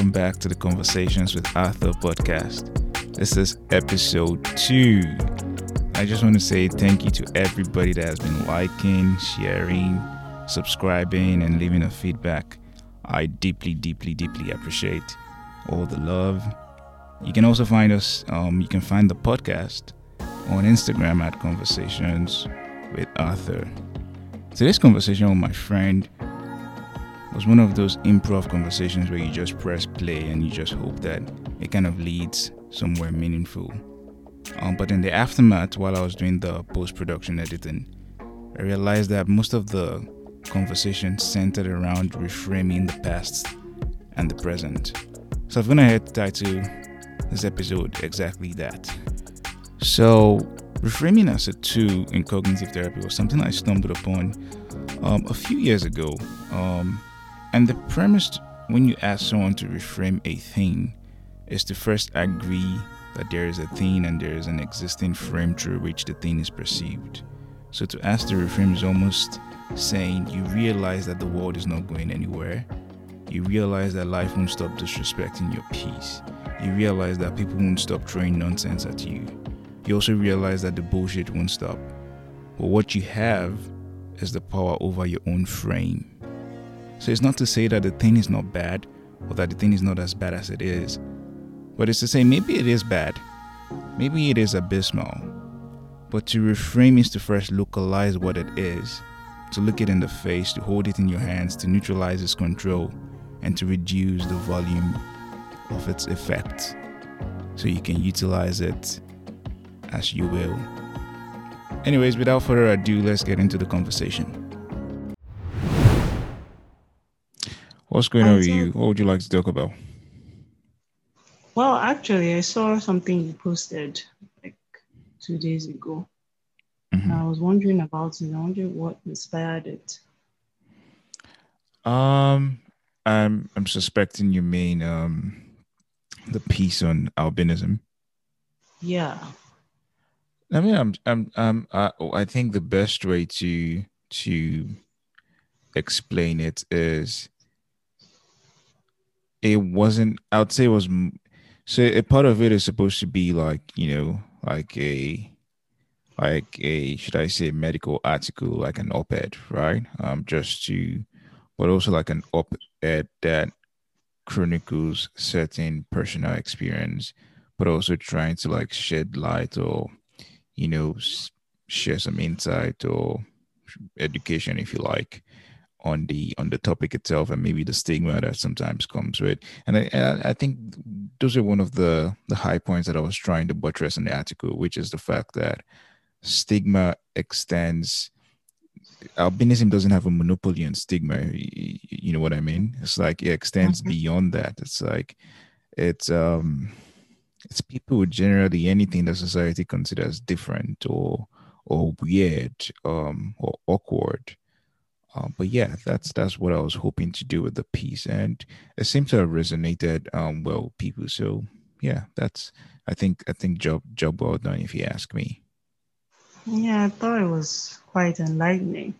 Welcome back to the Conversations with Arthur podcast. This is episode two. I just want to say thank you to everybody that has been liking, sharing, subscribing, and leaving a feedback. I deeply, deeply, deeply appreciate all the love. You can also find us, um, you can find the podcast on Instagram at Conversations with Arthur. Today's conversation with my friend was one of those improv conversations where you just press play and you just hope that it kind of leads somewhere meaningful. Um, but in the aftermath, while I was doing the post production editing, I realized that most of the conversation centered around reframing the past and the present. So I've gone ahead to title this episode exactly that. So, reframing as a tool in cognitive therapy was something I stumbled upon um, a few years ago. Um, and the premise when you ask someone to reframe a thing is to first agree that there is a thing and there is an existing frame through which the thing is perceived. So to ask to reframe is almost saying you realize that the world is not going anywhere. You realize that life won't stop disrespecting your peace. You realize that people won't stop throwing nonsense at you. You also realize that the bullshit won't stop. But what you have is the power over your own frame. So it's not to say that the thing is not bad or that the thing is not as bad as it is, but it's to say maybe it is bad, maybe it is abysmal. But to reframe is to first localize what it is, to look it in the face, to hold it in your hands, to neutralize its control, and to reduce the volume of its effect so you can utilize it as you will. Anyways, without further ado, let's get into the conversation. What's going on with you? What would you like to talk about? Well, actually, I saw something you posted like two days ago. Mm-hmm. I was wondering about it. I wondered what inspired it. Um, I'm I'm suspecting you mean um the piece on albinism. Yeah. I mean, I'm I'm I'm I, I think the best way to to explain it is it wasn't i would say it was so a part of it is supposed to be like you know like a like a should i say medical article like an op-ed right? Um just to but also like an op-ed that chronicles certain personal experience but also trying to like shed light or you know share some insight or education if you like on the on the topic itself and maybe the stigma that sometimes comes with. And I, I think those are one of the the high points that I was trying to buttress in the article which is the fact that stigma extends albinism doesn't have a monopoly on stigma you know what I mean? It's like it extends mm-hmm. beyond that. It's like it's um it's people with generally anything that society considers different or or weird um or awkward um, but yeah, that's that's what I was hoping to do with the piece, and it seems to have resonated um, well with people. So yeah, that's I think I think job job well done if you ask me. Yeah, I thought it was quite enlightening.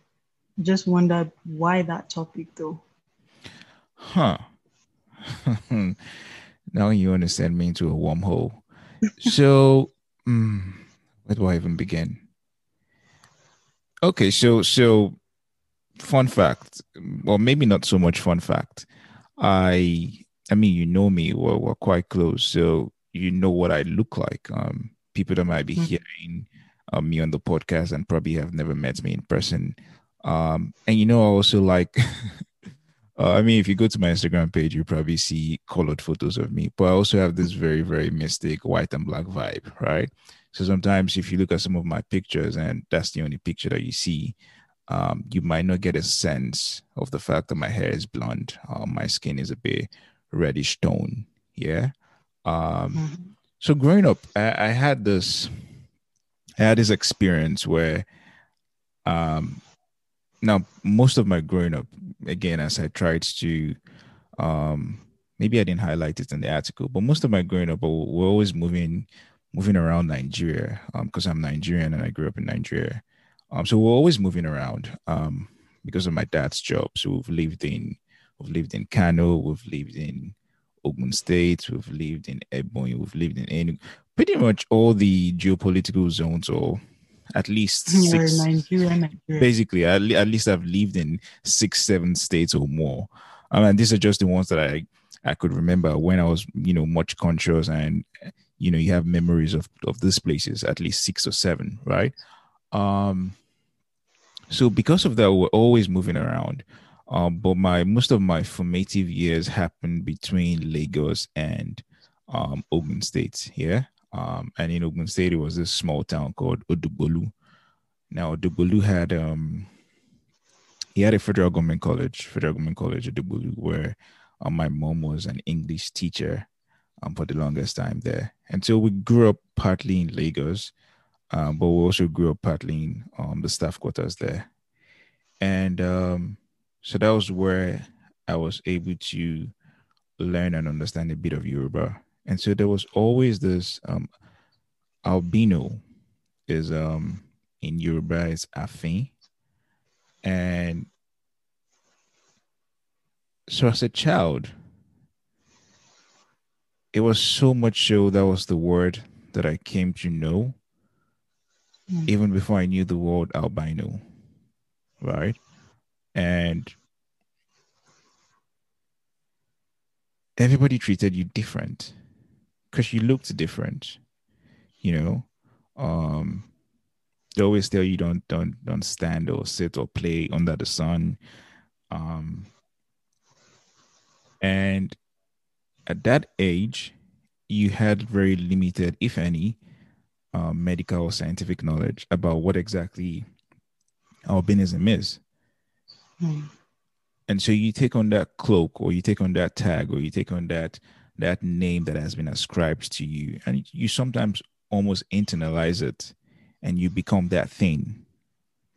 Just wondered why that topic though. Huh. now you understand me into a wormhole. so mm, where do I even begin? Okay, so so fun fact, well, maybe not so much fun fact. I, I mean, you know me, we're, we're quite close, so you know what I look like. Um, people that might be mm-hmm. hearing um, me on the podcast and probably have never met me in person. Um, and you know, I also like. uh, I mean, if you go to my Instagram page, you probably see colored photos of me. But I also have this very, very mystic white and black vibe, right? So sometimes, if you look at some of my pictures, and that's the only picture that you see, um, you might not get a sense of the fact that my hair is blonde. Uh, my skin is a bit reddish tone. Yeah. Um, mm-hmm. So growing up, I, I, had this, I had this experience where, um, now most of my growing up, again, as I tried to, um, maybe I didn't highlight it in the article, but most of my growing up, we're always moving, moving around Nigeria, because um, I'm Nigerian and I grew up in Nigeria. Um, so we're always moving around um, because of my dad's job. So we've lived in we've lived in Kano, we've lived in Ogun State, we've lived in Ebonyi, we've lived in any pretty much all the geopolitical zones or at least six, Nigeria, Nigeria. basically at, at, least I've lived in six, seven states or more. Um, and these are just the ones that I I could remember when I was, you know, much conscious and you know, you have memories of of these places, at least six or seven, right? Um so because of that, we're always moving around. Um, but my most of my formative years happened between Lagos and um, Ogun State. Yeah. Um, and in Ogun State, it was this small town called Odogbolu. Now, Odogbolu had um, he had a federal government college, federal government college at Odogbolu, where um, my mom was an English teacher um, for the longest time there. And so we grew up partly in Lagos, um, but we also grew up partly in um, the staff quarters there. And um, so that was where I was able to learn and understand a bit of Yoruba. And so there was always this um, albino is um in Yoruba is Afin. And so as a child, it was so much so that was the word that I came to know mm. even before I knew the word albino. Right. And everybody treated you different because you looked different, you know. Um, they always tell you don't don't don't stand or sit or play under the sun. Um, and at that age, you had very limited, if any, um, medical or scientific knowledge about what exactly albinism is. Hmm. And so you take on that cloak or you take on that tag or you take on that that name that has been ascribed to you and you sometimes almost internalize it and you become that thing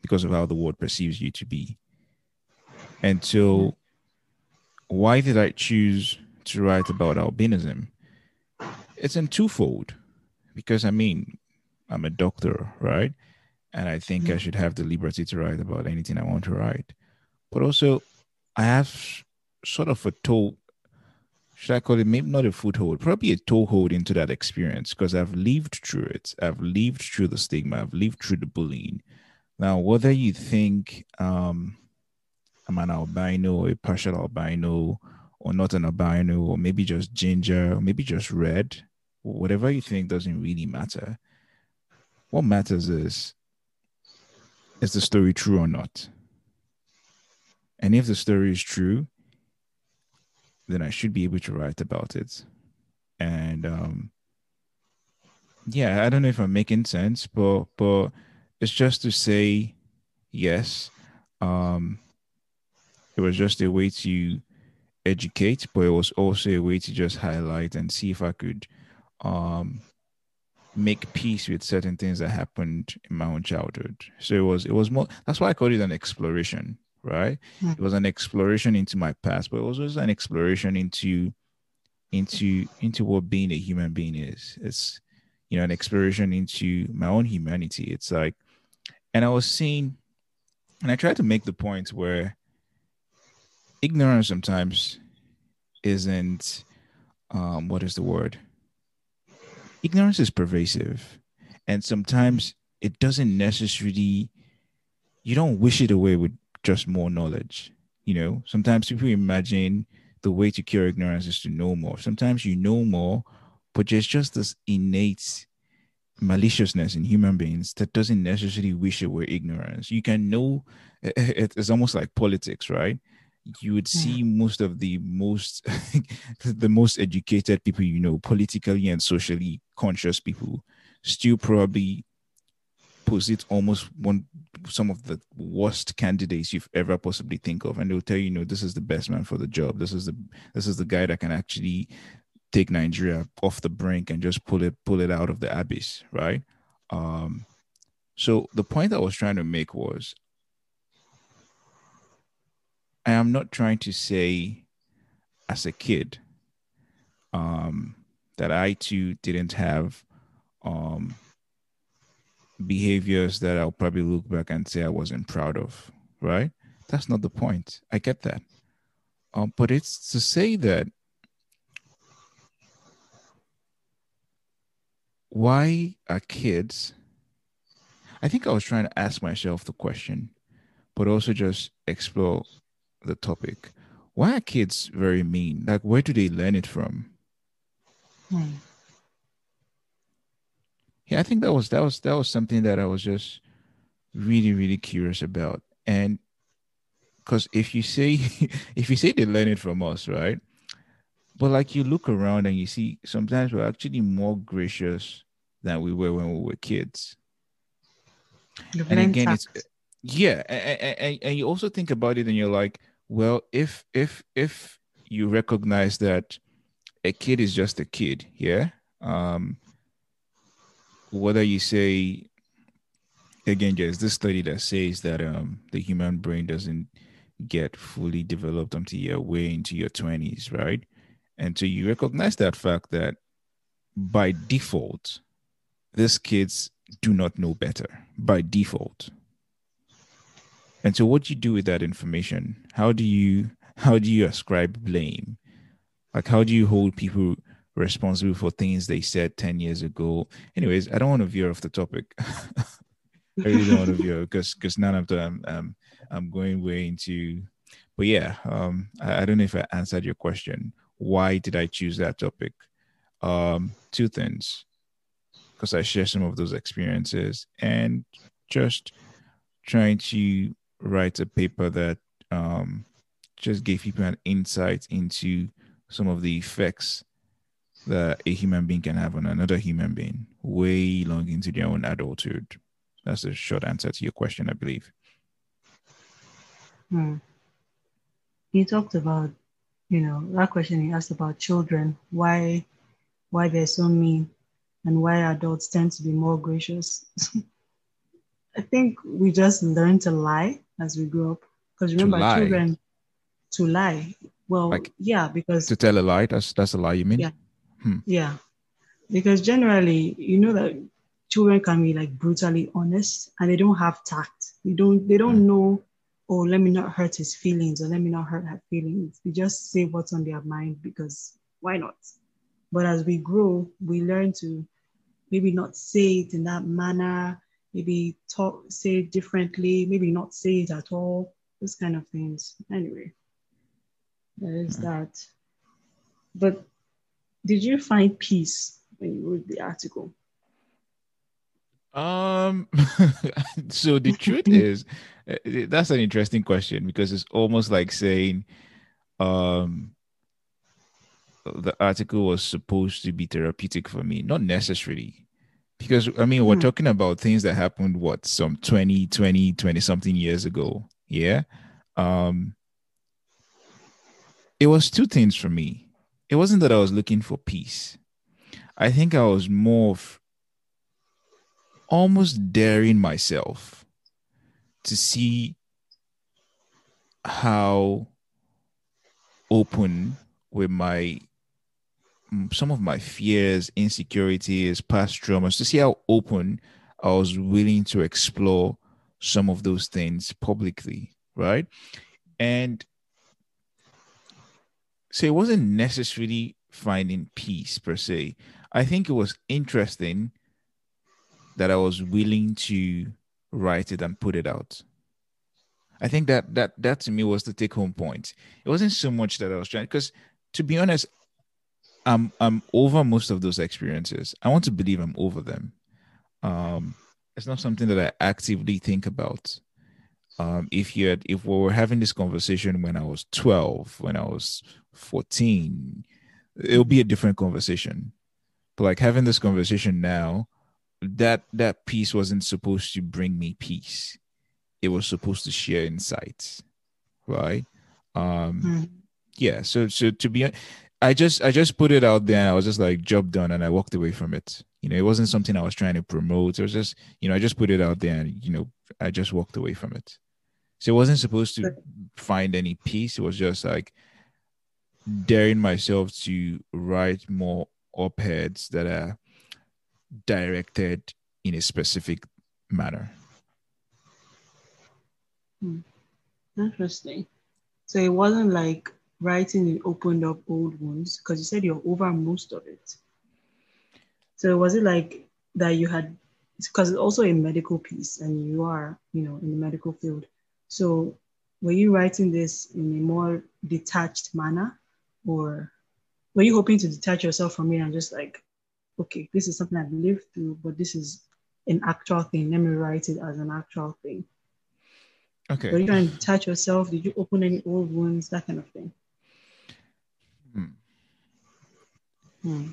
because of how the world perceives you to be. And so why did I choose to write about albinism? It's in twofold. Because I mean, I'm a doctor, right? And I think mm-hmm. I should have the liberty to write about anything I want to write. But also, I have sort of a toe, should I call it maybe not a foothold, probably a toehold into that experience because I've lived through it. I've lived through the stigma. I've lived through the bullying. Now, whether you think um, I'm an albino or a partial albino or not an albino or maybe just ginger or maybe just red, whatever you think doesn't really matter. What matters is is the story true or not? And if the story is true, then I should be able to write about it. And um, yeah, I don't know if I'm making sense, but but it's just to say yes. Um, it was just a way to educate, but it was also a way to just highlight and see if I could um, make peace with certain things that happened in my own childhood. So it was it was more that's why I called it an exploration right? Mm. It was an exploration into my past, but it was also an exploration into into into what being a human being is. It's you know an exploration into my own humanity. It's like, and I was seeing, and I tried to make the point where ignorance sometimes isn't um, what is the word? Ignorance is pervasive, and sometimes it doesn't necessarily. You don't wish it away with just more knowledge. You know, sometimes people imagine the way to cure ignorance is to know more. Sometimes you know more, but there's just this innate maliciousness in human beings that doesn't necessarily wish it were ignorance. You can know it's almost like politics, right? You would see yeah. most of the most the most educated people you know, politically and socially conscious people, still probably posit almost one some of the worst candidates you've ever possibly think of. And they'll tell you, you know this is the best man for the job. This is the this is the guy that can actually take nigeria off the brink and just pull it pull it out of the abyss right? Um so the point i was trying to make was i am not trying to say as a kid um that i too didn't have um behaviors that I'll probably look back and say I wasn't proud of, right? That's not the point. I get that. Um, but it's to say that why are kids? I think I was trying to ask myself the question, but also just explore the topic. Why are kids very mean? Like, where do they learn it from? Hmm. Yeah, I think that was that was that was something that I was just really really curious about, and because if you say if you say they learn it from us, right? But like you look around and you see sometimes we're actually more gracious than we were when we were kids. and again, it's yeah, and, and, and you also think about it and you're like, well, if if if you recognize that a kid is just a kid, yeah. Um, whether you say again, there's this study that says that um the human brain doesn't get fully developed until you're way into your 20s, right? And so you recognize that fact that by default, these kids do not know better by default. And so what do you do with that information? How do you how do you ascribe blame? Like how do you hold people responsible for things they said 10 years ago? Anyways, I don't want to veer off the topic. I really don't want to veer because because none of them um I'm going way into but yeah, um I, I don't know if I answered your question. Why did I choose that topic? Um two things. Because I share some of those experiences and just trying to write a paper that um, just gave people an insight into some of the effects that a human being can have on another human being way long into their own adulthood. That's a short answer to your question, I believe. Hmm. You talked about, you know, that question you asked about children, why why they're so mean and why adults tend to be more gracious. I think we just learn to lie as we grow up. Because remember, to children to lie. Well, like yeah, because to tell a lie. That's that's a lie. You mean? Yeah. Hmm. Yeah, because generally, you know that children can be like brutally honest, and they don't have tact. They don't. They don't hmm. know. Oh, let me not hurt his feelings, or let me not hurt her feelings. They just say what's on their mind because why not? But as we grow, we learn to maybe not say it in that manner maybe talk, say it differently, maybe not say it at all, those kind of things. Anyway, there is mm-hmm. that. But did you find peace when you wrote the article? Um, so the truth is, eh, that's an interesting question because it's almost like saying, um, the article was supposed to be therapeutic for me. Not necessarily because i mean we're mm. talking about things that happened what some 20 20 20 something years ago. Yeah? Um it was two things for me. It wasn't that i was looking for peace. I think i was more of almost daring myself to see how open with my Mm, some of my fears, insecurities, past traumas, to see how open I was willing to explore some of those things publicly, right? And so it wasn't necessarily finding peace per se. I think it was interesting that I was willing to write it and put it out. I think that that that to me was the take home point. It wasn't so much that I was trying because to be honest, I'm I'm over most of those experiences. I want to believe I'm over them. Um, it's not something that I actively think about. Um, if you had, if we were having this conversation when I was 12, when I was 14, it'll be a different conversation. But like having this conversation now, that that piece wasn't supposed to bring me peace. It was supposed to share insights, right? Um, mm. yeah. So so to be I just I just put it out there and I was just like job done and I walked away from it. You know, it wasn't something I was trying to promote. It was just, you know, I just put it out there and you know, I just walked away from it. So it wasn't supposed to find any peace. It was just like daring myself to write more op-eds that are directed in a specific manner. Hmm. Interesting. So it wasn't like writing it opened up old wounds? Because you said you're over most of it. So was it like that you had because it's also a medical piece and you are, you know, in the medical field. So were you writing this in a more detached manner or were you hoping to detach yourself from it and just like, okay, this is something I've lived through, but this is an actual thing. Let me write it as an actual thing. Okay. Were you trying to detach yourself? Did you open any old wounds? That kind of thing. Hmm. Hmm.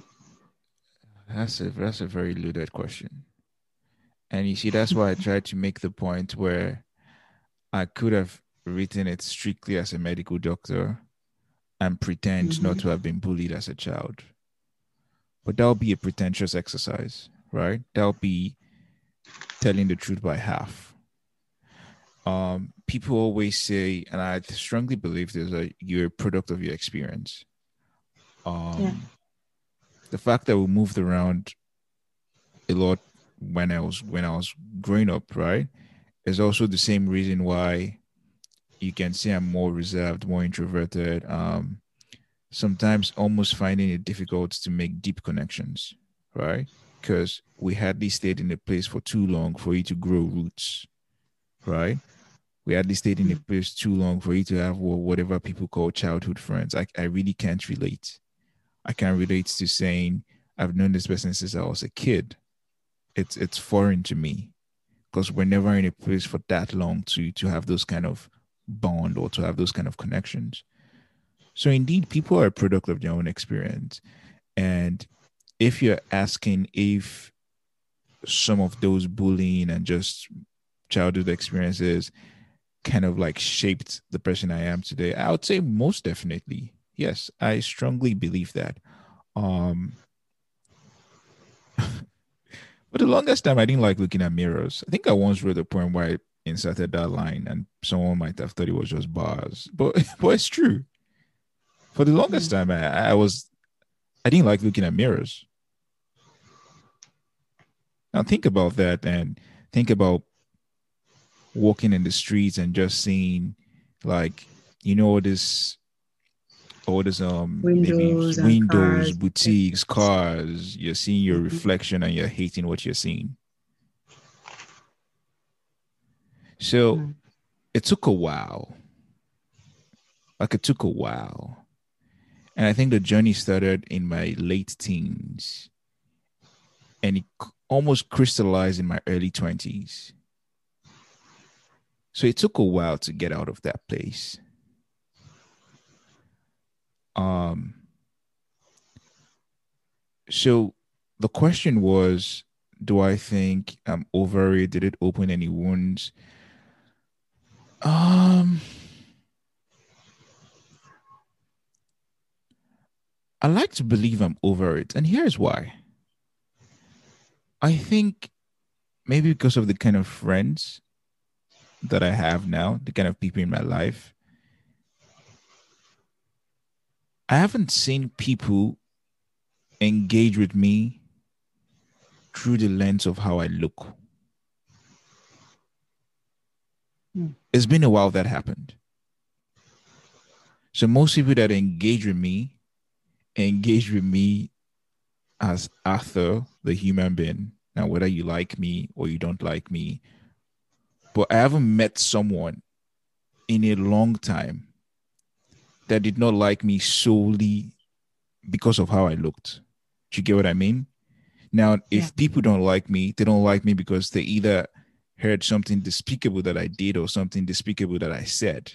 That's a that's a very loaded question. And you see, that's why I tried to make the point where I could have written it strictly as a medical doctor and pretend mm-hmm. not to have been bullied as a child. But that'll be a pretentious exercise, right? That'll be telling the truth by half. Um, people always say, and I strongly believe this, that you're a product of your experience. Um, yeah. The fact that we moved around a lot when I was when I was growing up, right, is also the same reason why you can say I'm more reserved, more introverted. Um, sometimes almost finding it difficult to make deep connections, right? Because we hardly stayed in a place for too long for you to grow roots, right? We hardly stayed in a place too long for you to have whatever people call childhood friends. I, I really can't relate. I can't relate to saying I've known this person since I was a kid it's it's foreign to me because we're never in a place for that long to to have those kind of bond or to have those kind of connections. So indeed, people are a product of their own experience, and if you're asking if some of those bullying and just childhood experiences kind of like shaped the person I am today, I would say most definitely. Yes, I strongly believe that. Um for the longest time, I didn't like looking at mirrors. I think I once wrote a poem where I inserted that line, and someone might have thought it was just bars, but but it's true. For the longest time, I, I was I didn't like looking at mirrors. Now think about that, and think about walking in the streets and just seeing, like, you know, this all this um windows, maybe windows, cars. boutiques, cars. You're seeing your mm-hmm. reflection and you're hating what you're seeing. So mm-hmm. it took a while. Like it took a while. And I think the journey started in my late teens and it almost crystallized in my early 20s. So it took a while to get out of that place um so the question was do i think i'm over it did it open any wounds? Um i like to believe i'm over it and here's why. I think maybe because of the kind of friends that i have now the kind of people in my life I haven't seen people engage with me through the lens of how I look. Hmm. It's been a while that happened. So most people that engage with me engage with me as Arthur, the human being. Now, whether you like me or you don't like me, but I haven't met someone in a long time that did not like me solely because of how I looked. Do you get what I mean? Now, if yeah. people don't like me, they don't like me because they either heard something despicable that I did or something despicable that I said.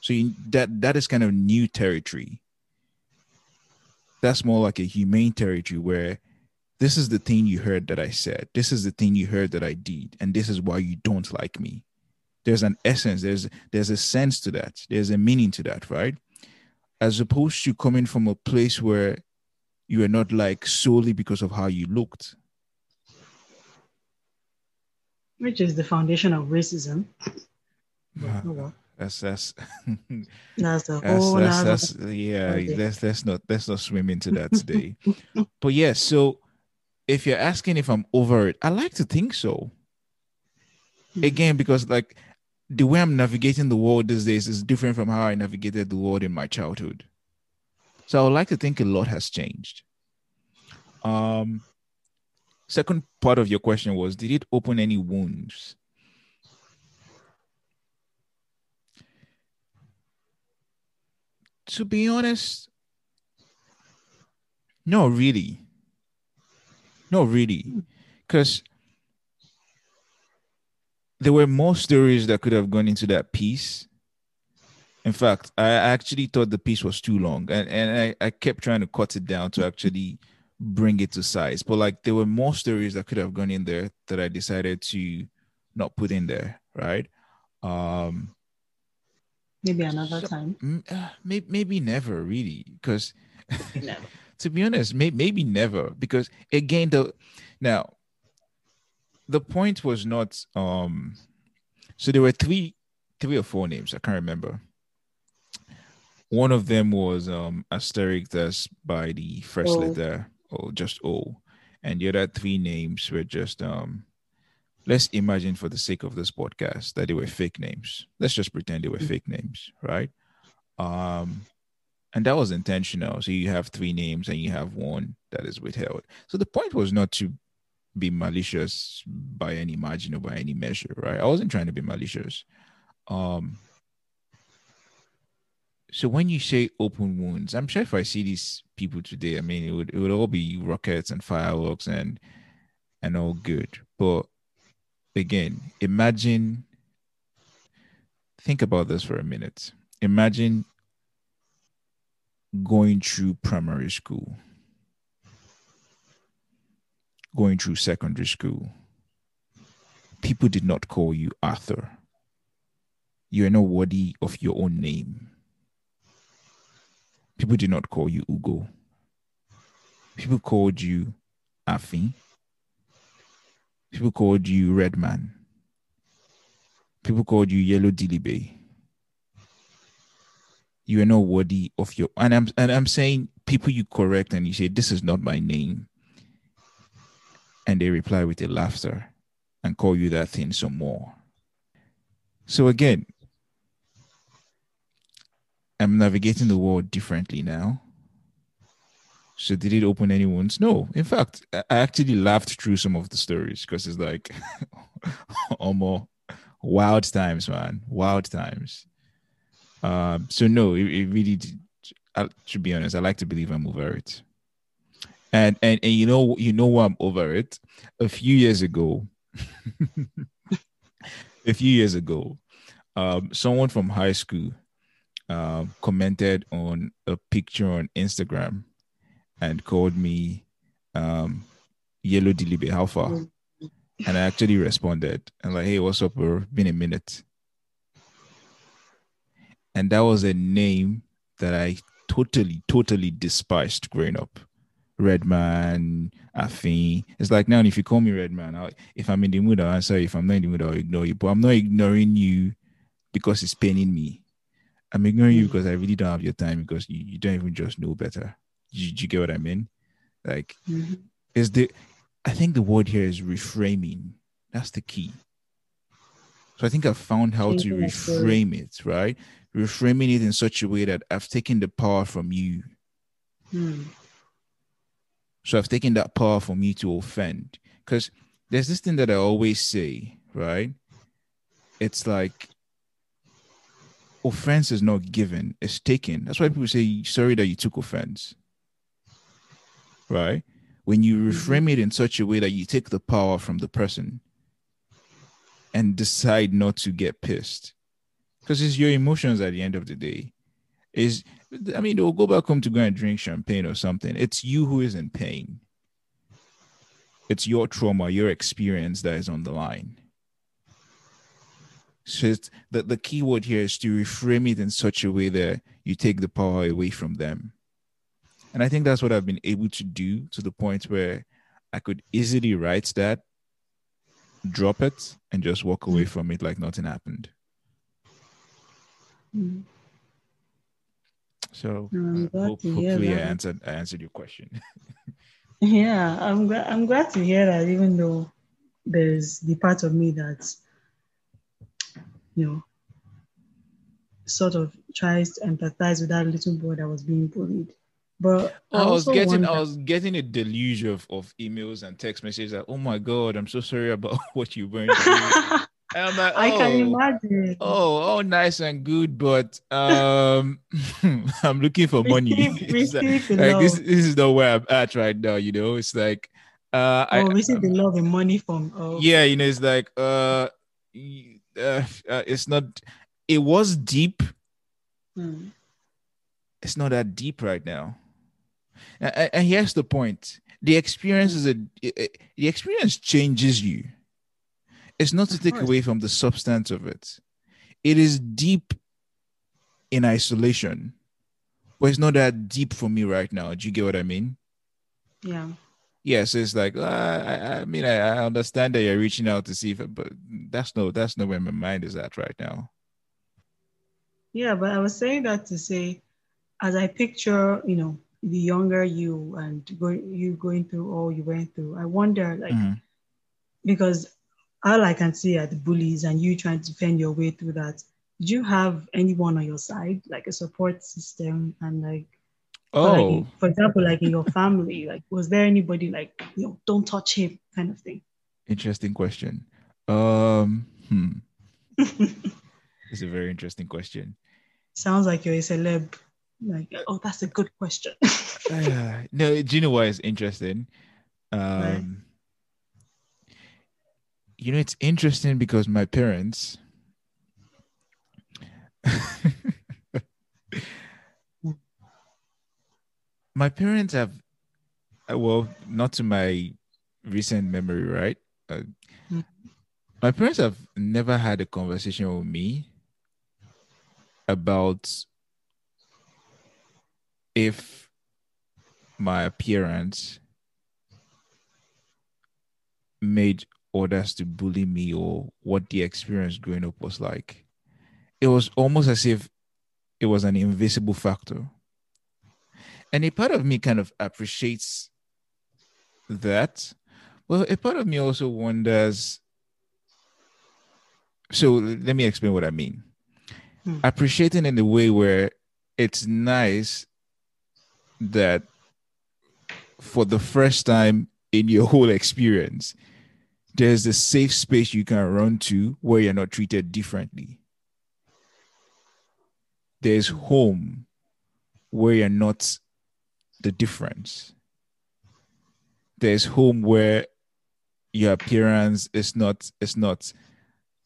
So you, that that is kind of new territory. That's more like a humane territory where this is the thing you heard that I said. This is the thing you heard that I did, and this is why you don't like me there's an essence there's there's a sense to that. There's a meaning to that right? As opposed to coming from a place where you are not like solely because of how you looked. Which is the foundation of racism. Oh, that's that's that's the whole that's, that's, that's, yeah okay. let's let's not let's not swim into that today. But yeah so if you're asking if i'm over it i like to think so. Hmm. again because like the way I'm navigating the world these days is different from how I navigated the world in my childhood. So I would like to think a lot has changed. Um, second part of your question was Did it open any wounds? To be honest, no, really. No, really. Because there were more stories that could have gone into that piece. In fact, I actually thought the piece was too long and, and I, I kept trying to cut it down to actually bring it to size. But like there were more stories that could have gone in there that I decided to not put in there, right? Um maybe another so, time. Uh, maybe, maybe never really because to be honest, may, maybe never because again the now the point was not um so there were three three or four names i can't remember. One of them was um asterisk that's by the first oh. letter or just o. And the other three names were just um let's imagine for the sake of this podcast that they were fake names. Let's just pretend they were mm-hmm. fake names right? Um and that was intentional. So you have three names and you have one that is withheld. So the point was not to be malicious by any margin or by any measure, right? I wasn't trying to be malicious. Um, so when you say open wounds, I'm sure if I see these people today, I mean, it would it would all be rockets and fireworks and and all good. But again, imagine. Think about this for a minute. Imagine going through primary school going through secondary school, people did not call you Arthur. You are not worthy of your own name. People did not call you Ugo. People called you Afin. People called you Redman. People called you Yellow Dilibe. You are not worthy of your and I'm and I'm saying people you correct and you say this is not my name and they reply with a laughter and call you that thing some more. So again, I'm navigating the world differently now. So did it open any wounds? No. In fact, I actually laughed through some of the stories because it's like almost wild times, man. Wild times. Um, so no, it, it really did, I, to be honest, I like to believe I'm over it and and and you know you know why I'm over it. A few years ago, a few years ago, um, someone from high school uh, commented on a picture on Instagram and called me um, Yellow Dilibe. Far? And I actually responded and like, "Hey, what's up, bro? Been a minute." And that was a name that I totally, totally despised growing up. Redman, Afin. It's like now if you call me Redman, I'll, if I'm in the mood, I'll answer. If I'm not in the mood, I'll ignore you. But I'm not ignoring you because it's paining me. I'm ignoring you because I really don't have your time because you, you don't even just know better. Do, you get what I mean? Like, mm-hmm. is the I think the word here is reframing. That's the key. So I think I've found how to reframe it, right? Reframing it in such a way that I've taken the power from you. Mm. So I've taken that power for me to offend. Because there's this thing that I always say, right? It's like offense is not given, it's taken. That's why people say sorry that you took offense. Right? When you mm-hmm. reframe it in such a way that you take the power from the person and decide not to get pissed. Because it's your emotions at the end of the day. Is I mean, they'll go back home to go and drink champagne or something. It's you who is in pain. It's your trauma, your experience that is on the line. So the, the key word here is to reframe it in such a way that you take the power away from them. And I think that's what I've been able to do to the point where I could easily write that, drop it, and just walk away from it like nothing happened. Mm-hmm. So uh, hope, hopefully I answered I answered your question. yeah, I'm glad I'm glad to hear that even though there's the part of me that you know, sort of tries to empathize with that little boy that was being bullied. But oh, I, I, was getting wonder, I was getting a deluge of, of emails and text messages like, oh my god, I'm so sorry about what you went through. I'm like, oh, I can oh, imagine. Oh, oh, nice and good, but um, I'm looking for money. Receive, like, like this, this is not where I'm at right now. You know, it's like, uh, oh, I, receive the love and money from. Oh. Yeah, you know, it's like, uh, uh, uh it's not. It was deep. Hmm. It's not that deep right now. And, and here's the point: the experience is a the experience changes you. It's not to take away from the substance of it. It is deep in isolation, but it's not that deep for me right now. Do you get what I mean? Yeah. Yes, it's like uh, I, I mean I, I, understand that you're reaching out to see if, but that's no that's not where my mind is at right now. Yeah, but I was saying that to say, as I picture, you know, the younger you and going you going through all you went through, I wonder like mm-hmm. because all I can see are the bullies and you trying to defend your way through that. Did you have anyone on your side, like a support system and like Oh, like, for example, like in your family, like was there anybody like you know, don't touch him kind of thing? Interesting question. Um, hmm. it's a very interesting question. Sounds like you're a celeb. Like, oh, that's a good question. uh, no, do you know why it's interesting? Um, right you know, it's interesting because my parents. my parents have, uh, well, not to my recent memory, right? Uh, mm-hmm. My parents have never had a conversation with me about if my appearance made others to bully me or what the experience growing up was like. It was almost as if it was an invisible factor. And a part of me kind of appreciates that. Well, a part of me also wonders. So let me explain what I mean. Hmm. Appreciating in the way where it's nice that for the first time in your whole experience, there's a safe space you can run to where you're not treated differently. There's home where you're not the difference. There's home where your appearance is not is not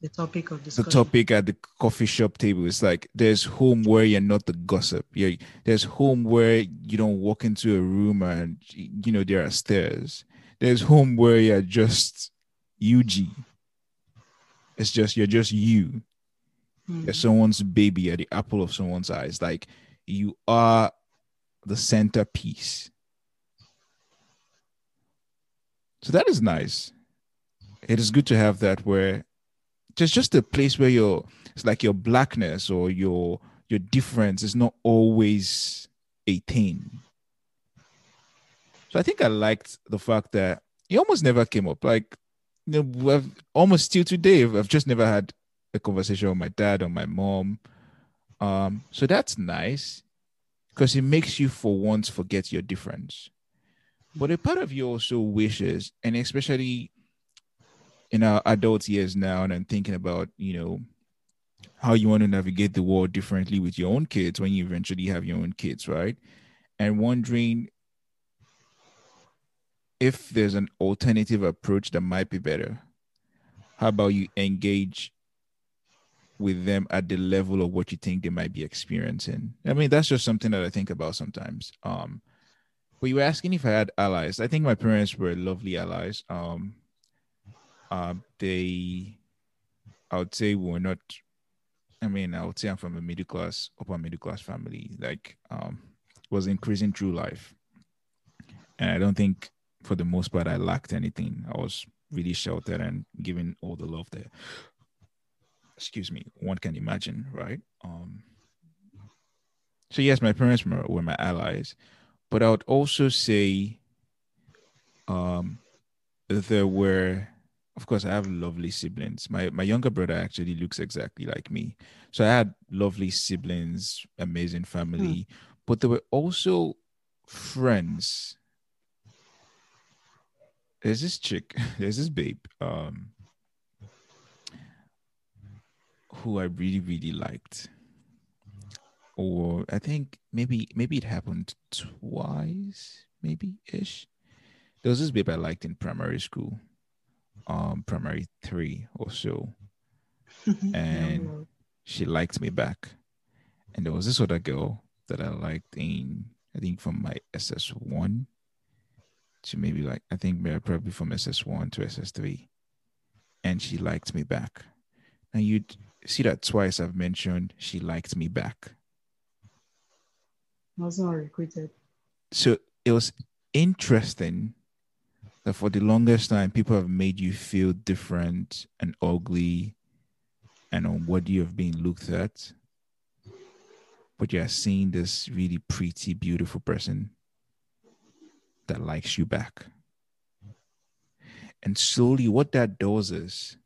the topic of discussion. the topic at the coffee shop table. It's like there's home where you're not the gossip. Yeah, there's home where you don't walk into a room and you know there are stairs. There's home where you're just UG. It's just you're just you. Mm. You're someone's baby, you're the apple of someone's eyes. Like you are the centerpiece. So that is nice. It is good to have that where there's just a place where your it's like your blackness or your your difference is not always a thing. So I think I liked the fact that he almost never came up. Like you know, I've almost still today, I've just never had a conversation with my dad or my mom. Um, so that's nice because it makes you for once forget your difference. But a part of you also wishes, and especially in our adult years now, and I'm thinking about, you know, how you want to navigate the world differently with your own kids when you eventually have your own kids, right? And wondering if there's an alternative approach that might be better, how about you engage with them at the level of what you think they might be experiencing? I mean, that's just something that I think about sometimes. Um, but you were asking if I had allies. I think my parents were lovely allies. Um, uh, they, I would say, were not. I mean, I would say I'm from a middle class, upper middle class family. Like, um, was increasing through life, and I don't think for the most part, I lacked anything. I was really sheltered and given all the love there. Excuse me, one can imagine, right? Um, so yes, my parents were, were my allies, but I would also say um, there were of course, I have lovely siblings. My my younger brother actually looks exactly like me. So I had lovely siblings, amazing family, mm. but there were also friends. There's this chick, there's this babe, um, who I really, really liked. Or I think maybe maybe it happened twice, maybe ish. There was this babe I liked in primary school, um, primary three or so, and she liked me back. And there was this other girl that I liked in, I think from my SS one to maybe like I think probably from SS one to SS three, and she liked me back. And you'd see that twice I've mentioned she liked me back. I was not recruited. So it was interesting that for the longest time people have made you feel different and ugly and on what you have been looked at. But you're seeing this really pretty, beautiful person that likes you back. And slowly, what that does is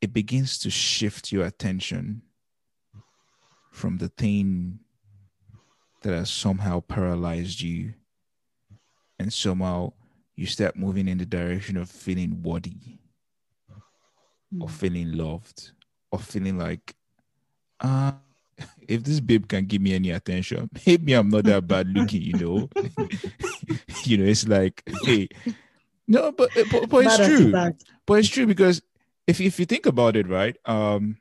it begins to shift your attention from the thing that has somehow paralyzed you and somehow you start moving in the direction of feeling worthy or feeling loved or feeling like uh if this babe can give me any attention maybe i'm not that bad looking you know you know it's like hey no but but, but it's true but it's true because if if you think about it, right? Um,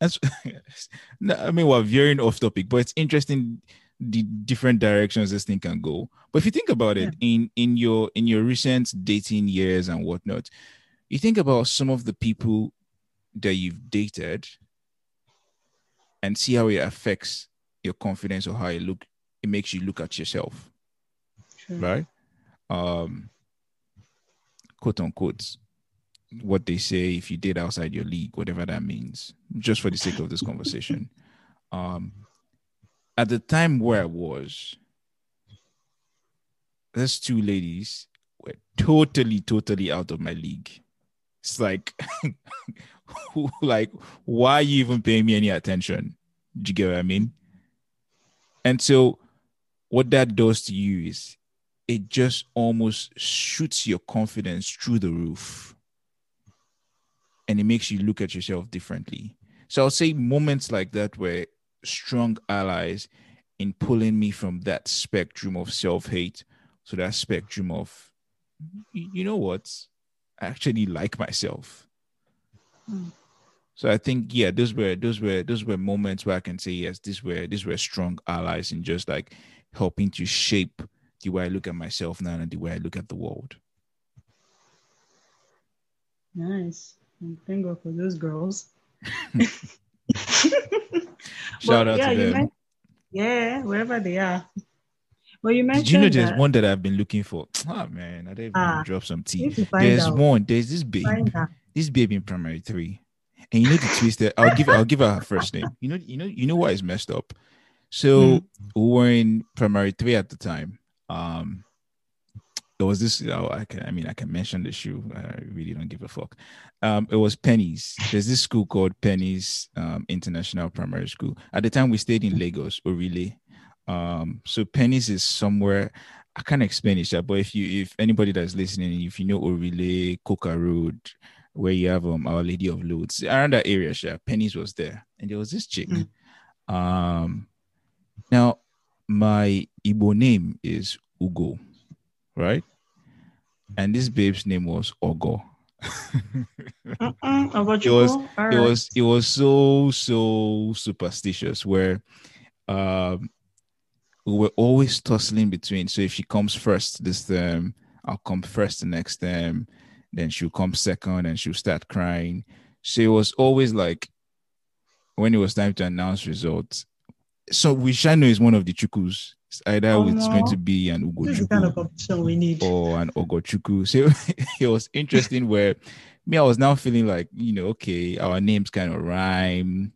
that's I mean we're veering off topic, but it's interesting the different directions this thing can go. But if you think about it, yeah. in in your in your recent dating years and whatnot, you think about some of the people that you've dated and see how it affects your confidence or how it look it makes you look at yourself. Right? Um quote unquote what they say if you did outside your league, whatever that means, just for the sake of this conversation. Um, at the time where I was, those two ladies were totally, totally out of my league. It's like, like, why are you even paying me any attention? Do you get what I mean? And so, what that does to you is it just almost shoots your confidence through the roof and it makes you look at yourself differently. So I'll say moments like that were strong allies in pulling me from that spectrum of self-hate to that spectrum of you know what I actually like myself. Mm. So I think yeah, those were those were those were moments where I can say yes, these were these were strong allies in just like helping to shape the way I look at myself now and the way I look at the world. Nice. Thank God for those girls. Shout out yeah, to them. yeah, wherever they are. Well, you mentioned. Did you know there's that, one that I've been looking for? Oh man, I didn't ah, drop some tea. There's out. one. There's this baby. This baby in primary three, and you know the twist that I'll give. I'll give her her first name. You know. You know. You know what is messed up. So mm. we were in primary three at the time. Um, there was this. Oh, I can. I mean, I can mention the shoe. I really don't give a fuck. Um, it was Penny's. There's this school called Penny's um, International Primary School. At the time, we stayed in Lagos, Orile. Um, so Penny's is somewhere. I can't explain it, but if you, if anybody that's listening, if you know Orile, Coker Road, where you have um Our Lady of Lourdes, around that area, sure, Penny's was there, and there was this chick. Mm. Um, now my Igbo name is Ugo, right? and this babe's name was Ogo. it was right. it was it was so so superstitious where um we were always tussling between so if she comes first this term i'll come first the next term then she'll come second and she'll start crying it was always like when it was time to announce results so we shall know is one of the chukus it's either oh, it's going to be an Ugochukwu kind of we need. or an Ogochukwu. So it was interesting where me, I was now feeling like, you know, okay, our names kind of rhyme.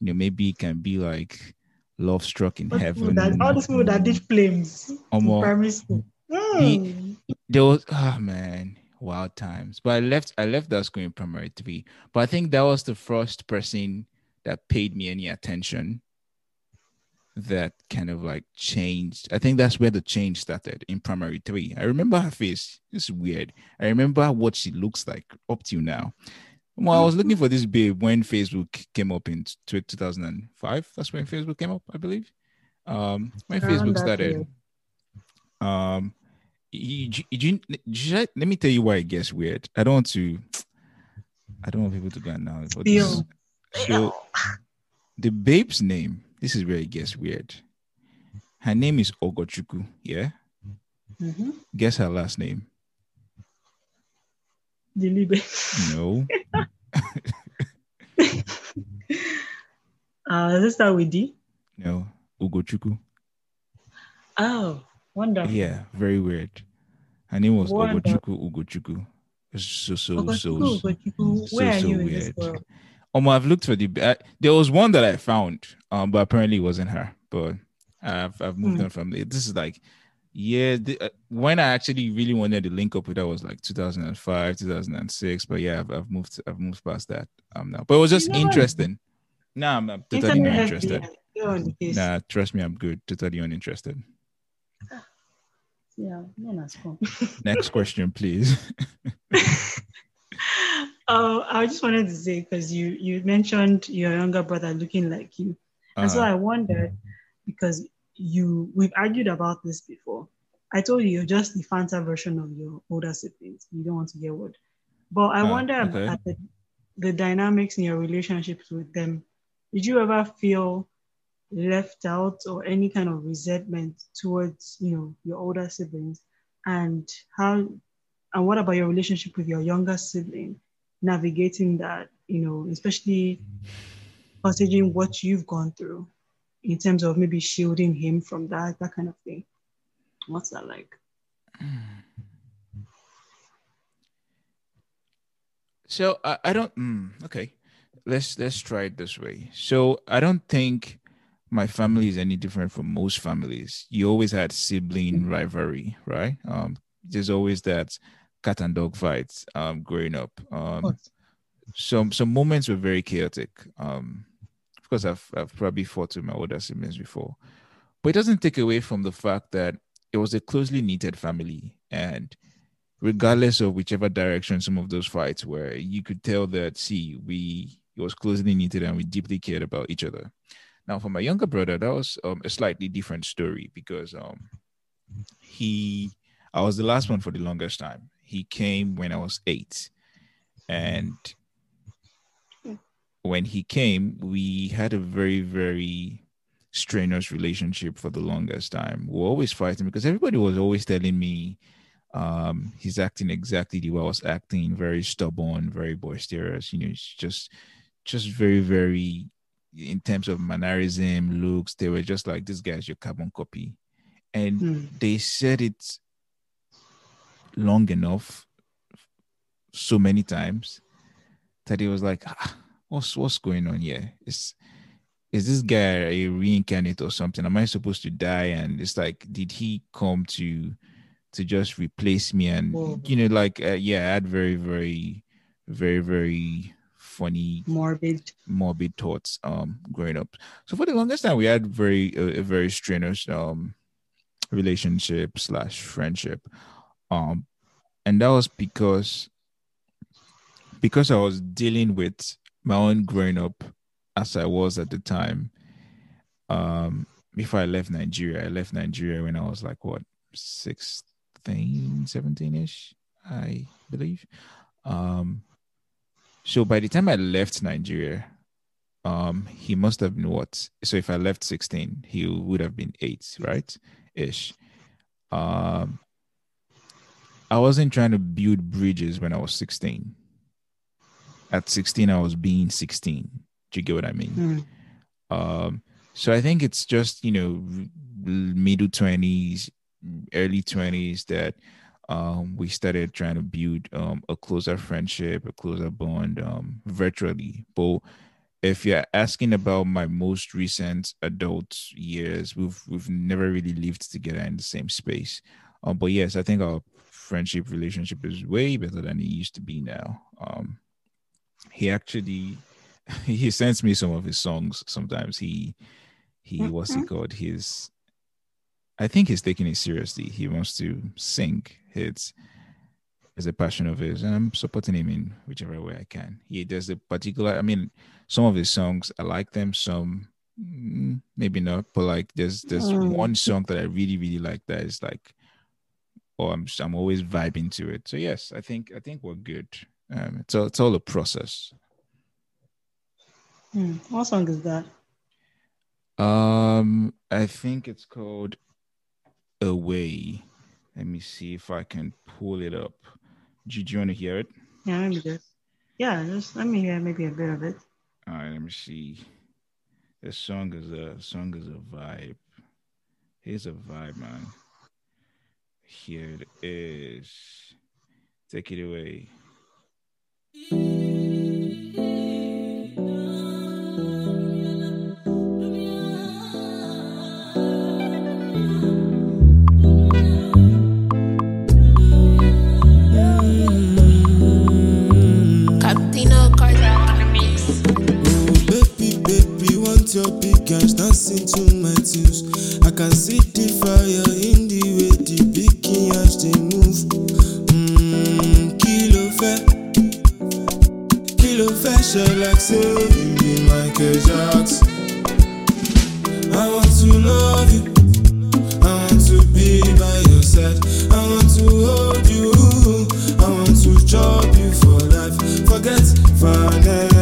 You know, maybe it can be like love struck in heaven. That, all these people that did flames um, primary school. Mm. there was oh man, wild times. But I left I left that school in primary three. But I think that was the first person that paid me any attention that kind of like changed. I think that's where the change started in primary three. I remember her face. It's weird. I remember what she looks like up to now. Well, I was looking for this babe when Facebook came up in 2005. That's when Facebook came up, I believe. Um, when Facebook started. Um, you, you, you, let me tell you why it gets weird. I don't want to. I don't want people to go now. So, the babe's name. This is where it gets weird. Her name is Ogochukwu. Yeah. Mm-hmm. Guess her last name. Dilibe. No. uh, does it start with D? No. Ugochukwu. Oh, wonderful. Yeah, very weird. Her name was Ogochukwu Ugochukwu. So so so so, Where so, so weird. Um, I've looked for the. Uh, there was one that I found, um, but apparently it wasn't her. But I've I've moved hmm. on from it. This is like, yeah, the, uh, when I actually really wanted to link up with her was like 2005, 2006. But yeah, I've, I've moved I've moved past that um now. But it was just you know interesting. No, nah, I'm, I'm totally not interested. Nah, trust me, I'm good. Totally uninterested. Yeah, Next question, please. oh, I just wanted to say because you you mentioned your younger brother looking like you, and uh-huh. so I wondered because you we've argued about this before. I told you you're just the Fanta version of your older siblings. You don't want to get word, but I uh, wonder okay. about the, the dynamics in your relationships with them. Did you ever feel left out or any kind of resentment towards you know your older siblings? And how and what about your relationship with your younger sibling navigating that you know especially considering what you've gone through in terms of maybe shielding him from that that kind of thing? What's that like? So i, I don't mm, okay. Let's let's try it this way. So i don't think my family is any different from most families. You always had sibling rivalry, right? Um, there's always that cat and dog fights um, growing up. Um, some some moments were very chaotic. Um, of course, I've I've probably fought with my older siblings before, but it doesn't take away from the fact that it was a closely knitted family, and regardless of whichever direction some of those fights were, you could tell that see we it was closely knitted and we deeply cared about each other. Now, for my younger brother, that was um, a slightly different story because um, he, I was the last one for the longest time. He came when I was eight, and when he came, we had a very, very strenuous relationship for the longest time. We were always fighting because everybody was always telling me um, he's acting exactly the way I was acting, very stubborn, very boisterous. You know, it's just, just very, very in terms of mannerism, looks, they were just like this guy's your carbon copy. And mm. they said it long enough, so many times, that he was like, ah, what's what's going on here? Is is this guy a reincarnate or something? Am I supposed to die? And it's like, did he come to to just replace me? And Whoa. you know, like uh, yeah, I had very, very, very, very funny, morbid, morbid thoughts um growing up. So for the longest time, we had very a, a very strenuous um relationship slash friendship, um, and that was because because I was dealing with my own growing up as I was at the time. Um, before I left Nigeria, I left Nigeria when I was like what 16, 17 ish, I believe. Um, so by the time I left Nigeria, um, he must have been what? So if I left 16, he would have been eight, right? Ish. Um, I wasn't trying to build bridges when I was 16. At 16, I was being 16. Do you get what I mean? Mm. Um, so I think it's just, you know, middle 20s, early 20s that um, we started trying to build um, a closer friendship, a closer bond um, virtually. But if you're asking about my most recent adult years, we've we've never really lived together in the same space. Um, but yes, I think our friendship relationship is way better than it used to be now. Um, he actually he sends me some of his songs sometimes. He he mm-hmm. what's he called? His I think he's taking it seriously. He wants to sing. It's it's a passion of his, and I'm supporting him in whichever way I can. He does a particular. I mean, some of his songs I like them. Some mm, maybe not, but like there's there's mm. one song that I really really like that is like, oh, I'm I'm always vibing to it. So yes, I think I think we're good. Um, it's all it's all a process. Hmm. What song is that? Um, I think it's called Away. Let me see if I can pull it up. Do, do you want to hear it? Yeah, let me just. Yeah, just let me hear maybe a bit of it. All right, let me see. This song is a song is a vibe. Here's a vibe, man. Here it is. Take it away. Your big guns dancing to my tunes. I can see the fire in the way the big yash they move. Mmm, kilo fẹ́, kilo ṣe like say you be Michael Jackson. I want to love you, I want to be by your side, I want to hold you, I want to chop you for life. Forget finance.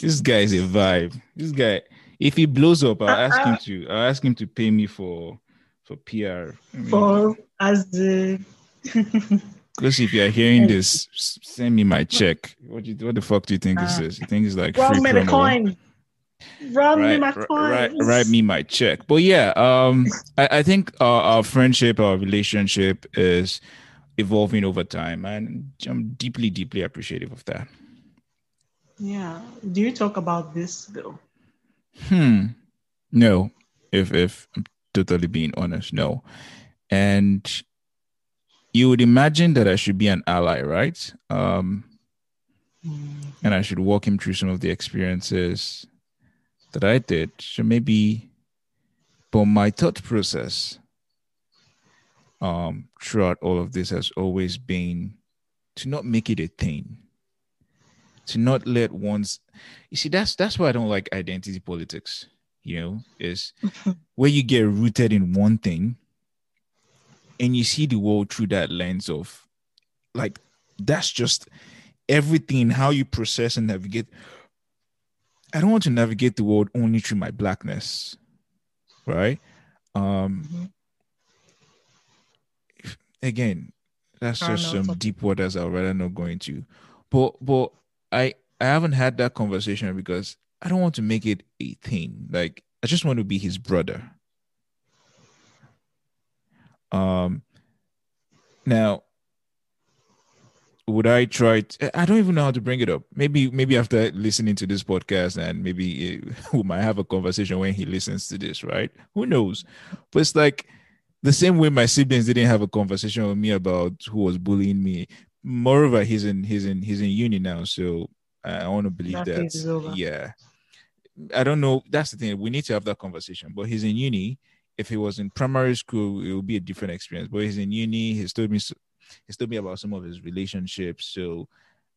This guy is a vibe. This guy, if he blows up, I'll ask him to. I'll ask him to pay me for for PR. I mean, for as the. Because if you're hearing this, send me my check. What you, what the fuck do you think uh, this is? You think it's like free me the coin. Run right, me my coin. Write, write me my check. But yeah, um, I, I think our, our friendship, our relationship is evolving over time, and I'm deeply, deeply appreciative of that. Yeah. Do you talk about this though? Hmm. No. If if I'm totally being honest, no. And you would imagine that I should be an ally, right? Um mm. and I should walk him through some of the experiences that I did. So maybe but my thought process um throughout all of this has always been to not make it a thing to not let one's you see that's that's why I don't like identity politics, you know, is where you get rooted in one thing and you see the world through that lens of like that's just everything how you process and navigate. I don't want to navigate the world only through my blackness right? Um mm-hmm. again that's just some deep waters i'd rather not go into. But but I I haven't had that conversation because I don't want to make it a thing. Like I just want to be his brother. Um now would I try to, I don't even know how to bring it up. Maybe maybe after listening to this podcast and maybe we might have a conversation when he listens to this, right? Who knows? But it's like the same way my siblings didn't have a conversation with me about who was bullying me moreover he's in he's in he's in uni now so i want to believe that, that yeah. I don't know that's the thing we need to have that conversation but he's in uni. If he was in primary school it would be a different experience but he's in uni he's told me he's told me about some of his relationships so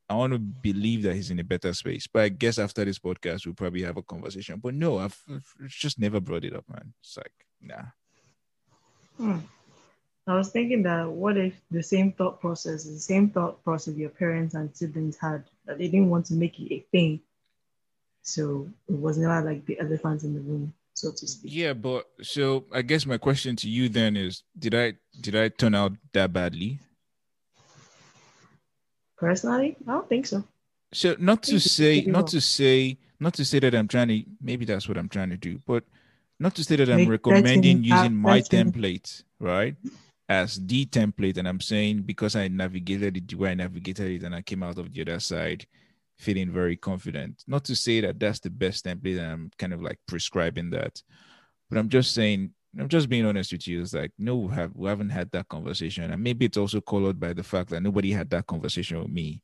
i want to believe that he's in a better space but i guess after this podcast we'll probably have a conversation but no i've, I've just never brought it up man. It's like nah. Hmm. I was thinking that what if the same thought process, the same thought process your parents and siblings had, that they didn't want to make it a thing. So it was never like the elephant in the room. so to speak. Yeah, but so I guess my question to you then is did I did I turn out that badly? Personally, I don't think so. So not to say not to say not to say that I'm trying to maybe that's what I'm trying to do, but not to say that I'm recommending using my template, right? As the template, and I'm saying because I navigated it the way I navigated it and I came out of the other side feeling very confident. Not to say that that's the best template and I'm kind of like prescribing that, but I'm just saying I'm just being honest with you. It's like no, we have we haven't had that conversation, and maybe it's also colored by the fact that nobody had that conversation with me.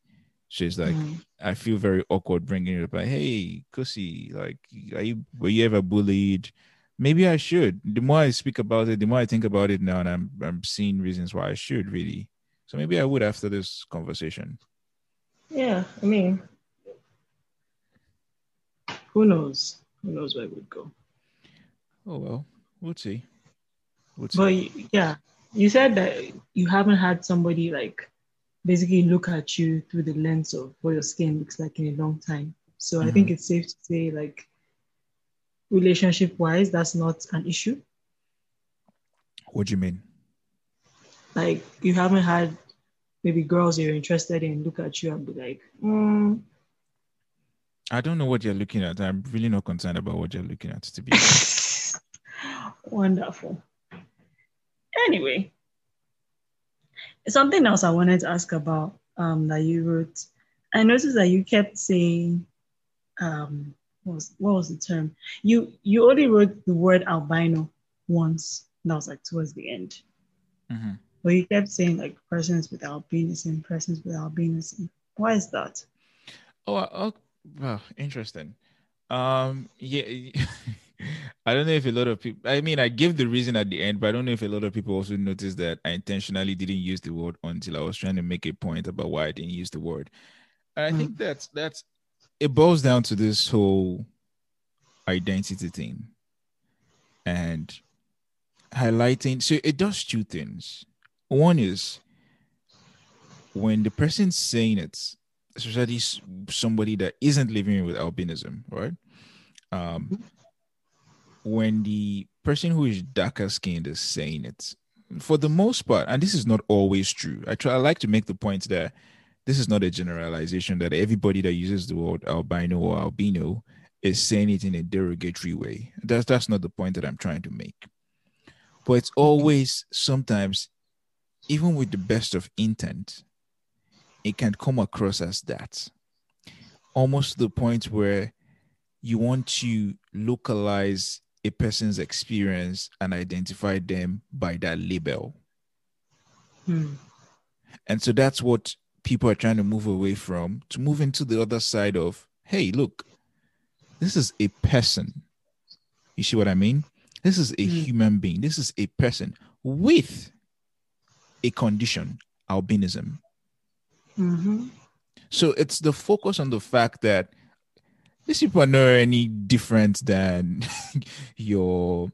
So it's like Mm. I feel very awkward bringing it up. Like, hey, Kusi, like, are you were you ever bullied? Maybe I should. The more I speak about it, the more I think about it now, and I'm I'm seeing reasons why I should really. So maybe I would after this conversation. Yeah, I mean, who knows? Who knows where it would go? Oh well, we'll see. We'll see. But yeah, you said that you haven't had somebody like basically look at you through the lens of what your skin looks like in a long time. So I think mm-hmm. it's safe to say, like, relationship wise, that's not an issue. what do you mean? Like, you haven't had maybe girls you're interested in look at you and be like, mm, I don't know what you're looking at. I'm really not concerned about what you're looking at. To be honest. Wonderful. Anyway, something else I wanted to ask about um, that you wrote. I noticed that you kept saying, um, what was what was the term? You you only wrote the word albino once. And That was like towards the end. Mhm. But you kept saying like persons with albinism, persons with albinism. Why is that? Oh, oh, wow, interesting. Um, yeah, I don't know if a lot of people. I mean, I give the reason at the end, but I don't know if a lot of people also noticed that I intentionally didn't use the word until I was trying to make a point about why I didn't use the word. And I Mm. think that's that's it boils down to this whole identity thing and highlighting. So it does two things. One is when the person's saying it, especially somebody that isn't living with albinism, right? Um, when the person who is darker skinned is saying it, for the most part, and this is not always true. I try. I like to make the point that this is not a generalization that everybody that uses the word albino or albino is saying it in a derogatory way. That's that's not the point that I'm trying to make. But it's always sometimes, even with the best of intent, it can come across as that. Almost to the point where you want to localize a person's experience and identify them by that label. Hmm. And so that's what people are trying to move away from to move into the other side of, hey, look, this is a person. You see what I mean? This is a Mm. human being. This is a person with a condition, albinism. Mm-hmm. So it's the focus on the fact that these people are not any different than your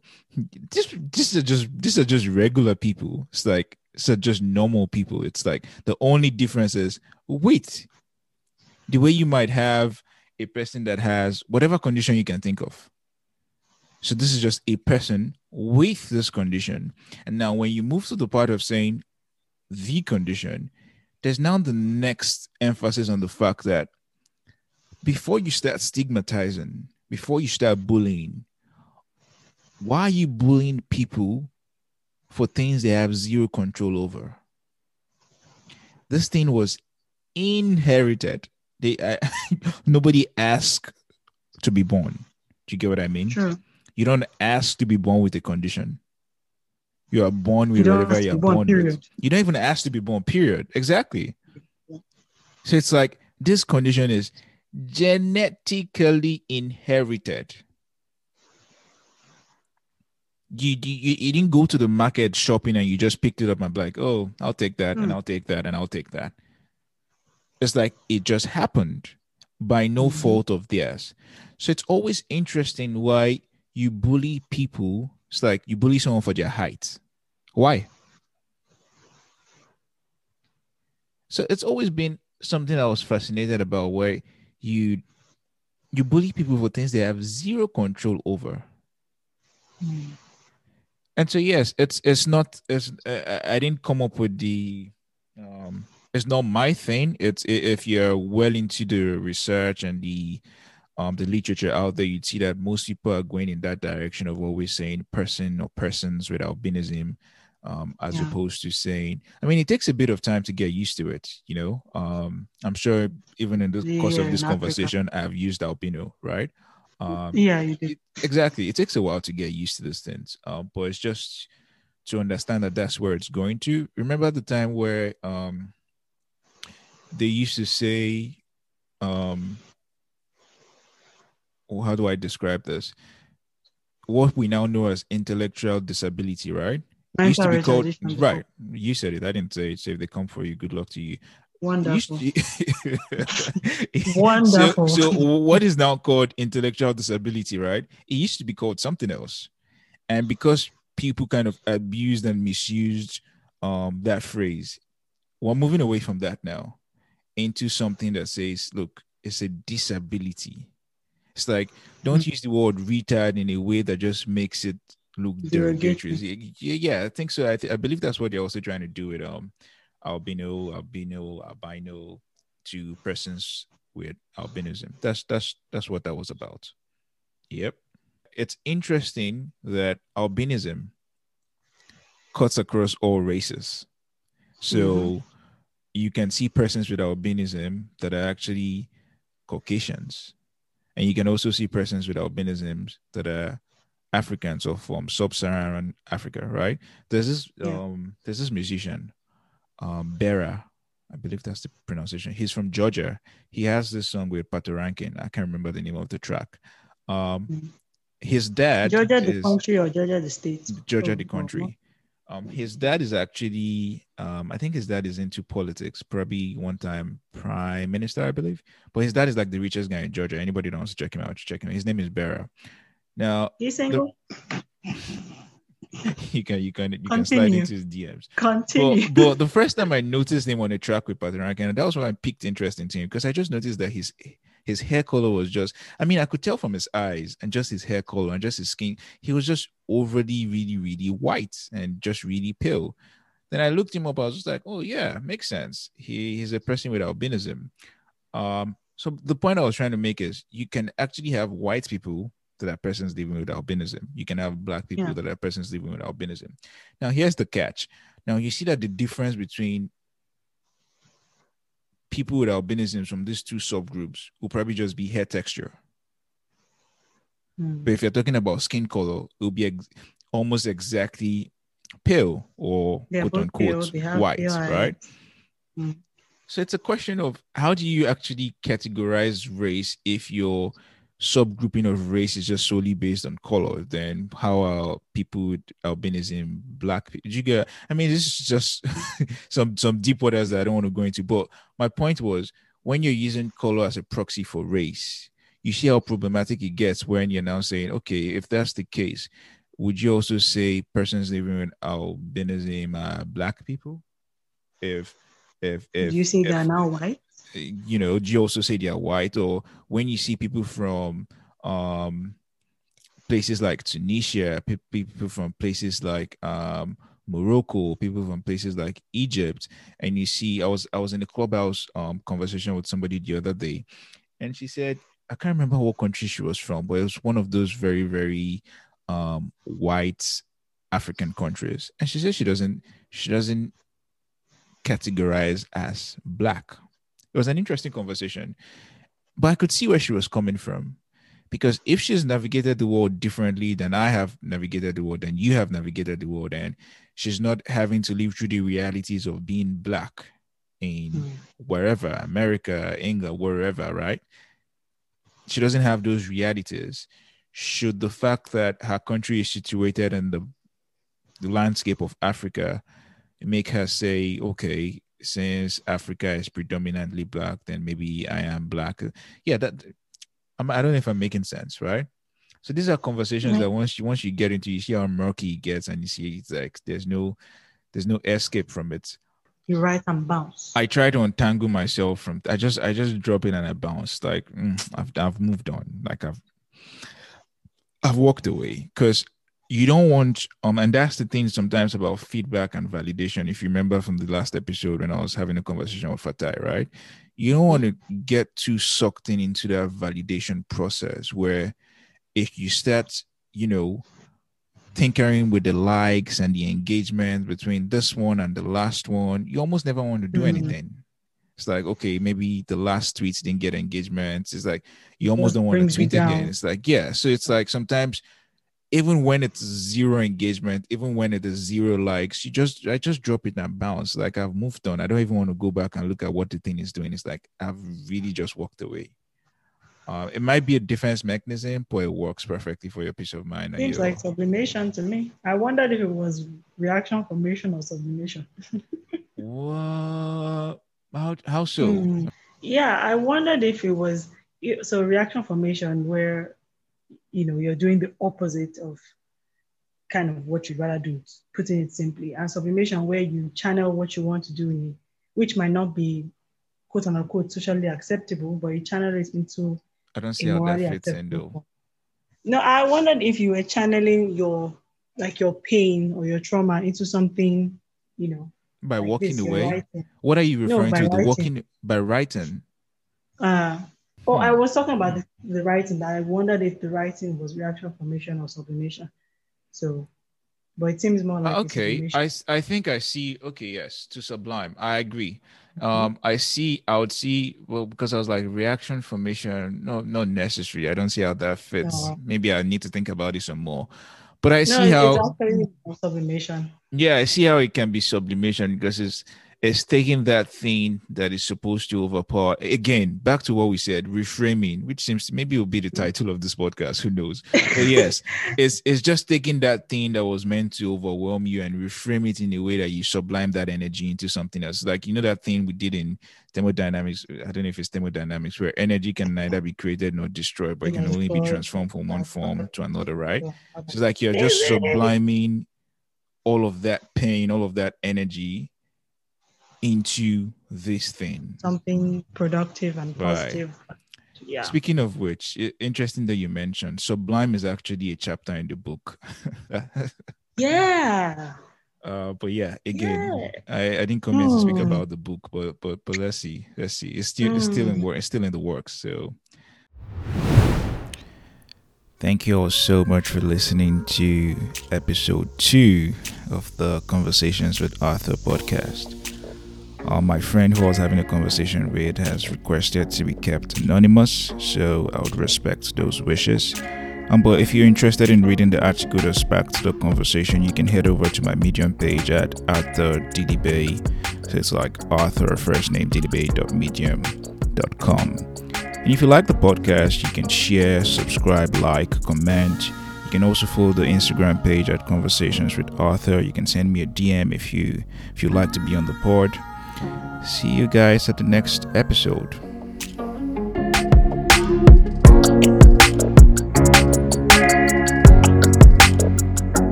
this these are just these are just regular people. It's like it's just normal people. It's like the only difference is wait, the way you might have a person that has whatever condition you can think of. So this is just a person with this condition. And now when you move to the part of saying the condition, there's now the next emphasis on the fact that before you start stigmatizing, before you start bullying, why are you bullying people for things they have zero control over? This thing was inherited. They uh, nobody asked to be born. Do you get what I mean? True. You don't ask to be born with a condition. You are born with You whatever you're born, born with. You don't even ask to be born, period. Exactly. So it's like this condition is genetically inherited. You, you you didn't go to the market shopping and you just picked it up and be like, oh, I'll take that and Hmm. I'll take that and I'll take that. It's like it just happened by no Mhm. fault of theirs. So it's always interesting why you bully people. It's like you bully someone for their height. Why? So it's always been something I was fascinated about where you you bully people for things they have zero control over. Mm. And so yes it's it's not it's uh, i didn't come up with the um it's not my thing. It's if you're well into the research and the um the literature out there you'd see that most people are going in that direction of always saying person or persons with albinism um as Yeah. opposed to saying i mean it takes a bit of time to get used to it you know? Um i'm sure even in the course Yeah, of this conversation i've used albino right um Yeah, you did. it, exactly. It takes a while to get used to these things um but it's just to understand that that's where it's going to. Remember the time where um they used to say um oh, how do i describe this? What we now know as intellectual disability right? It used to be called right you said it. I didn't say it so if they come for you. Good luck to you Wonderful. Wonderful. So, so what is now called intellectual disability, right? It used to be called something else, and because people kind of abused and misused um, that phrase, we're moving away from that now into something that says, "Look, it's a disability." It's like don't use the word retard in a way that just makes it look Derogatory. derogatory. Yeah, yeah, I think so. I, th- I believe that's what they're also trying to do with um albino, albino, albino to persons with albinism. That's that's that's what that was about. Yep. It's interesting that albinism cuts across all races. So you can see persons with albinism that are actually Caucasians. And you can also see persons with albinisms that are Africans or from sub-Saharan Africa, right? There's this Yeah. um there's this musician, um Bera, I believe that's the pronunciation. He's from Georgia. He has this song with Patoranking. I can't remember the name of the track. Um Mhm. his dad Georgia the is country or Georgia the state? Georgia Oh, the oh, country. Um, his dad is actually, um, I think his dad is into politics. Probably one time prime minister, I believe. But his dad is like the richest guy in Georgia. Anybody that wants to check him out, check him out. His name is Bera. Now He's single. you can you can you can slide into his DMs. Continue. But, but the first time I noticed him on a track with Patoranking that was when I picked interest into him because I just noticed that his his hair color was just I mean, I could tell from his eyes and just his hair color and just his skin, he was just overly, really, really white and just really pale. Then I looked him up, I was just like, oh yeah, makes sense. He he's a person with albinism. Um, so the point I was trying to make is you can actually have white people that persons living with albinism. You can have black people Yeah. that are persons living with albinism. Now, here's the catch. Now, you see that the difference between people with albinism from these two subgroups will probably just be hair texture. Hmm. But if you're talking about skin color, it will be ex- almost exactly pale or They're quote unquote pale, white, right? Mm. So it's a question of how do you actually categorize race if your subgrouping of race is just solely based on color? Then how are people with albinism black? pe- Did you get? I mean, this is just some some deep waters that I don't want to go into. But my point was when you're using color as a proxy for race, you see how problematic it gets when you're now saying, okay, if that's the case, would you also say persons living with albinism are black people? If if if you say if, they are now white? You know, you also say they are white? Or when you see people from um places like Tunisia, pe- people from places like um Morocco, people from places like Egypt, and you see, I was I was in a clubhouse um conversation with somebody the other day, and she said, I can't remember what country she was from, but it was one of those very, very um white African countries. And she said she doesn't she doesn't categorize as black. It was an interesting conversation, but I could see where she was coming from. Because if she's navigated the world differently than I have navigated the world, and you have navigated the world, and she's not having to live through the realities of being black in Hmm. wherever, America, England, wherever, right? She doesn't have those realities. Should the fact that her country is situated in the, the landscape of Africa make her say, okay, since Africa is predominantly black, then maybe I am black. Yeah, that I'm, I don't know if I'm making sense, right? So these are conversations Right. that once you once you get into, you see how murky it gets, and you see it's like there's no there's no escape from it. You write and bounce. I try to untangle myself from. I just I just drop in and I bounce. Like mm, I've I've moved on. Like I've I've walked away because you don't want um and that's the thing sometimes about feedback and validation. If you remember from the last episode when i was having a conversation with fatai right? You don't want to get too sucked in into that validation process where if you start you know tinkering with the likes and the engagement between this one and the last one you almost never want to do mm-hmm. anything. It's like okay maybe the last tweets didn't get engagements it's like you almost don't want to tweet again. it's like yeah. So it's like sometimes even when it's zero engagement, even when it is zero likes, you just I just drop it and bounce. Like I've moved on. I don't even want to go back and look at what the thing is doing. It's like I've really just walked away. Uh, it might be a defense mechanism, but it works perfectly for your peace of mind. Seems like sublimation to me. I wondered if it was reaction formation or sublimation. what? How, how so? Mm. Yeah, I wondered if it was so reaction formation where you know, you're doing the opposite of kind of what you'd rather do, putting it simply. And sublimation, where you channel what you want to do, in, which might not be quote unquote socially acceptable, but you channel it into. I don't see how that fits in though. No, I wondered if you were channeling your like your pain or your trauma into something, you know. By like walking this, away. What are you referring no, to? The walking by writing. Uh Oh, I was talking about the, the writing. I wondered if the writing was reaction formation or sublimation. So, but it seems more like okay. I I think I see. Okay, yes, to sublime. I agree. Mm-hmm. Um, I see. I would see. Well, because I was like reaction formation. No, not necessary. I don't see how that fits. No. Maybe I need to think about it some more. But I see no, how sublimation. Yeah, I see how it can be sublimation because it's is taking that thing that is supposed to overpower again back to what we said reframing which seems maybe will be the title of this podcast who knows? But yes it's it's just taking that thing that was meant to overwhelm you and reframe it in a way that you sublime that energy into something else. Like you know that thing we did in thermodynamics? I don't know if it's thermodynamics where energy can neither be created nor destroyed but it can only be transformed from one form to another right? So it's like you're just subliming all of that pain all of that energy into this thing. Something productive and positive. Right. Yeah. Speaking of which, interesting that you mentioned Sublime is actually a chapter in the book. yeah. Uh, but yeah, again, yeah. I, I didn't come here to speak hmm. about the book, but but but let's see, let's see. It's still mm. it's still in hmm. work. It's still in the works. So, thank you all so much for listening to episode two of the Conversations with Arthur podcast. Uh, my friend who I was having a conversation with has requested to be kept anonymous, so I would respect those wishes. Um, but if you're interested in reading the article that sparked the conversation, you can head over to my Medium page at Arthur Didibay. So it's like Arthur first name Didibay.medium.com. And if you like the podcast, you can share, subscribe, like, comment. You can also follow the Instagram page at Conversations with Arthur. You can send me a DM if you if you'd like to be on the pod. See you guys at the next episode.